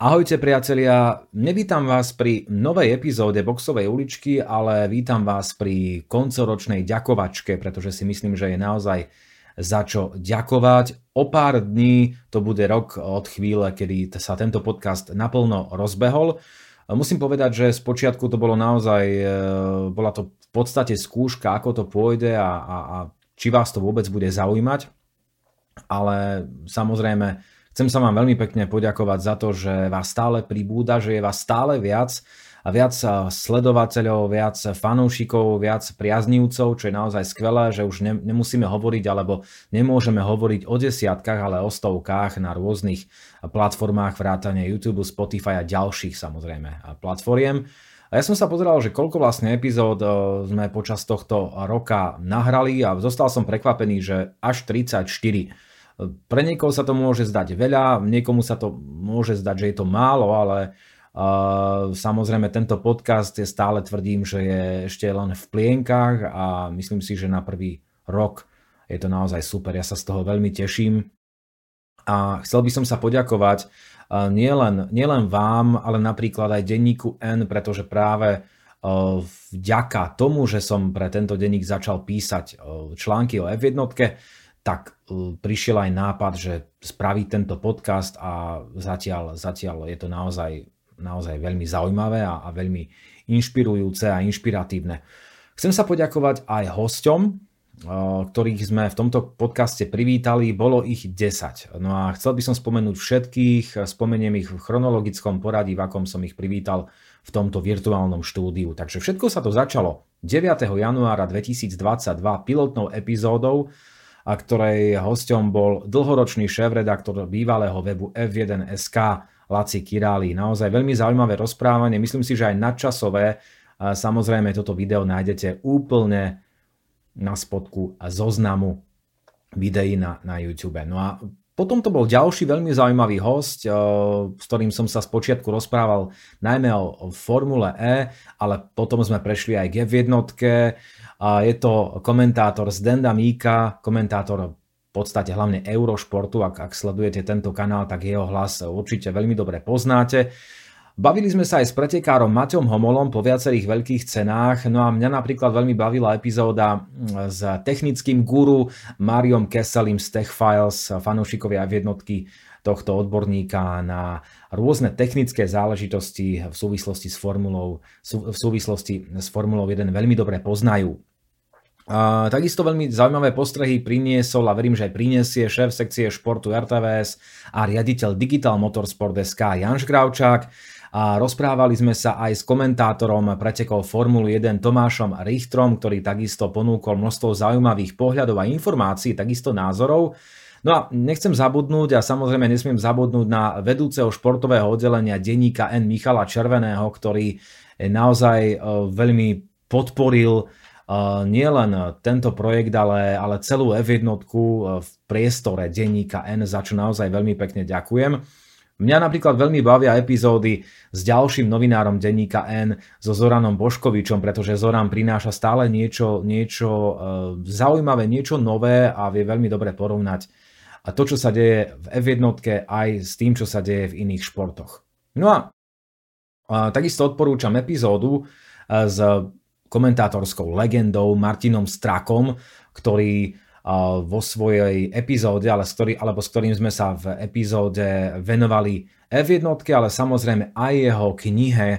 Ahojte priatelia, nevítam vás pri novej epizóde Boxovej uličky, ale vítam vás pri koncoročnej ďakovačke, pretože si myslím, že je naozaj za čo ďakovať. O pár dní to bude rok od chvíle, kedy sa tento podcast naplno rozbehol. Musím povedať, že z počiatku to bolo naozaj, e, bola to v podstate skúška, ako to pôjde a, a, a či vás to vôbec bude zaujímať. Ale samozrejme, Chcem sa vám veľmi pekne poďakovať za to, že vás stále pribúda, že je vás stále viac a viac sledovateľov, viac fanúšikov, viac priaznívcov, čo je naozaj skvelé, že už nemusíme hovoriť alebo nemôžeme hovoriť o desiatkách, ale o stovkách na rôznych platformách vrátane YouTube, Spotify a ďalších samozrejme platformiem. A ja som sa pozeral, že koľko vlastne epizód sme počas tohto roka nahrali a zostal som prekvapený, že až 34 pre niekoho sa to môže zdať veľa, niekomu sa to môže zdať, že je to málo, ale uh, samozrejme tento podcast je stále tvrdím, že je ešte len v plienkach a myslím si, že na prvý rok je to naozaj super. Ja sa z toho veľmi teším a chcel by som sa poďakovať uh, nielen, nielen vám, ale napríklad aj denníku N, pretože práve uh, vďaka tomu, že som pre tento denník začal písať články o F1, tak e, prišiel aj nápad, že spraviť tento podcast a zatiaľ, zatiaľ je to naozaj, naozaj veľmi zaujímavé a, a veľmi inšpirujúce a inšpiratívne. Chcem sa poďakovať aj hosťom, e, ktorých sme v tomto podcaste privítali, bolo ich 10. No a chcel by som spomenúť všetkých, spomeniem ich v chronologickom poradí, v akom som ich privítal v tomto virtuálnom štúdiu. Takže všetko sa to začalo 9. januára 2022 pilotnou epizódou, a ktorej hosťom bol dlhoročný šéf-redaktor bývalého webu F1SK Laci Királi. Naozaj veľmi zaujímavé rozprávanie, myslím si, že aj nadčasové. Samozrejme, toto video nájdete úplne na spodku zoznamu videí na, na YouTube. No a potom to bol ďalší veľmi zaujímavý host, eh, s ktorým som sa spočiatku rozprával najmä o, Formule E, ale potom sme prešli aj k F1. Je to komentátor z Denda Míka, komentátor v podstate hlavne Eurošportu. Ak, ak sledujete tento kanál, tak jeho hlas určite veľmi dobre poznáte. Bavili sme sa aj s pretekárom Maťom Homolom po viacerých veľkých cenách, no a mňa napríklad veľmi bavila epizóda mm, s technickým guru Mariom Kesselim z Tech Files, fanúšikovia v jednotky tohto odborníka na rôzne technické záležitosti v súvislosti s Formulou, v súvislosti s Formulou 1 veľmi dobre poznajú. A takisto veľmi zaujímavé postrehy priniesol a verím, že aj priniesie šéf sekcie športu RTVS a riaditeľ Digital Motorsport SK Janš Gravčák. A rozprávali sme sa aj s komentátorom pretekov Formuly 1 Tomášom Richtrom, ktorý takisto ponúkol množstvo zaujímavých pohľadov a informácií, takisto názorov. No a nechcem zabudnúť a samozrejme nesmiem zabudnúť na vedúceho športového oddelenia denníka N. Michala Červeného, ktorý naozaj e, veľmi podporil e, nielen tento projekt, ale, ale celú F1 e, v priestore denníka N, za čo naozaj veľmi pekne ďakujem. Mňa napríklad veľmi bavia epizódy s ďalším novinárom denníka N, so Zoranom Boškovičom, pretože Zoran prináša stále niečo, niečo e, zaujímavé, niečo nové a vie veľmi dobre porovnať a to, čo sa deje v F1 aj s tým, čo sa deje v iných športoch. No a, a takisto odporúčam epizódu e, s komentátorskou legendou Martinom Strakom, ktorý vo svojej epizóde, ale s ktorý, alebo s ktorým sme sa v epizóde venovali F1, ale samozrejme aj jeho knihe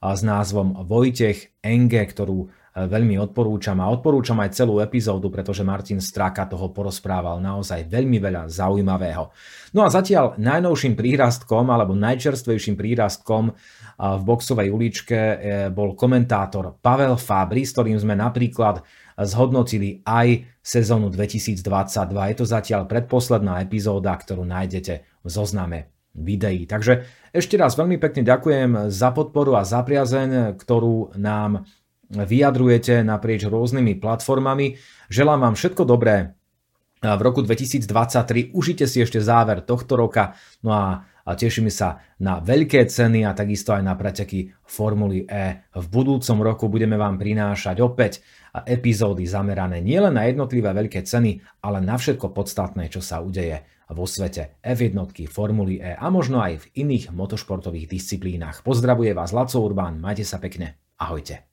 s názvom Vojtech Enge, ktorú e, veľmi odporúčam a odporúčam aj celú epizódu, pretože Martin Straka toho porozprával naozaj veľmi veľa zaujímavého. No a zatiaľ najnovším prírastkom alebo najčerstvejším prírastkom v boxovej uličke e, bol komentátor Pavel Fabri, s ktorým sme napríklad zhodnotili aj sezónu 2022. Je to zatiaľ predposledná epizóda, ktorú nájdete v zozname videí. Takže ešte raz veľmi pekne ďakujem za podporu a za priazeň, ktorú nám vyjadrujete naprieč rôznymi platformami. Želám vám všetko dobré v roku 2023. Užite si ešte záver tohto roka. No a a tešíme sa na veľké ceny a takisto aj na preteky Formuly E. V budúcom roku budeme vám prinášať opäť epizódy zamerané nielen na jednotlivé veľké ceny, ale na všetko podstatné, čo sa udeje vo svete F1, Formuly E a možno aj v iných motošportových disciplínach. Pozdravuje vás Laco Urbán, majte sa pekne, ahojte.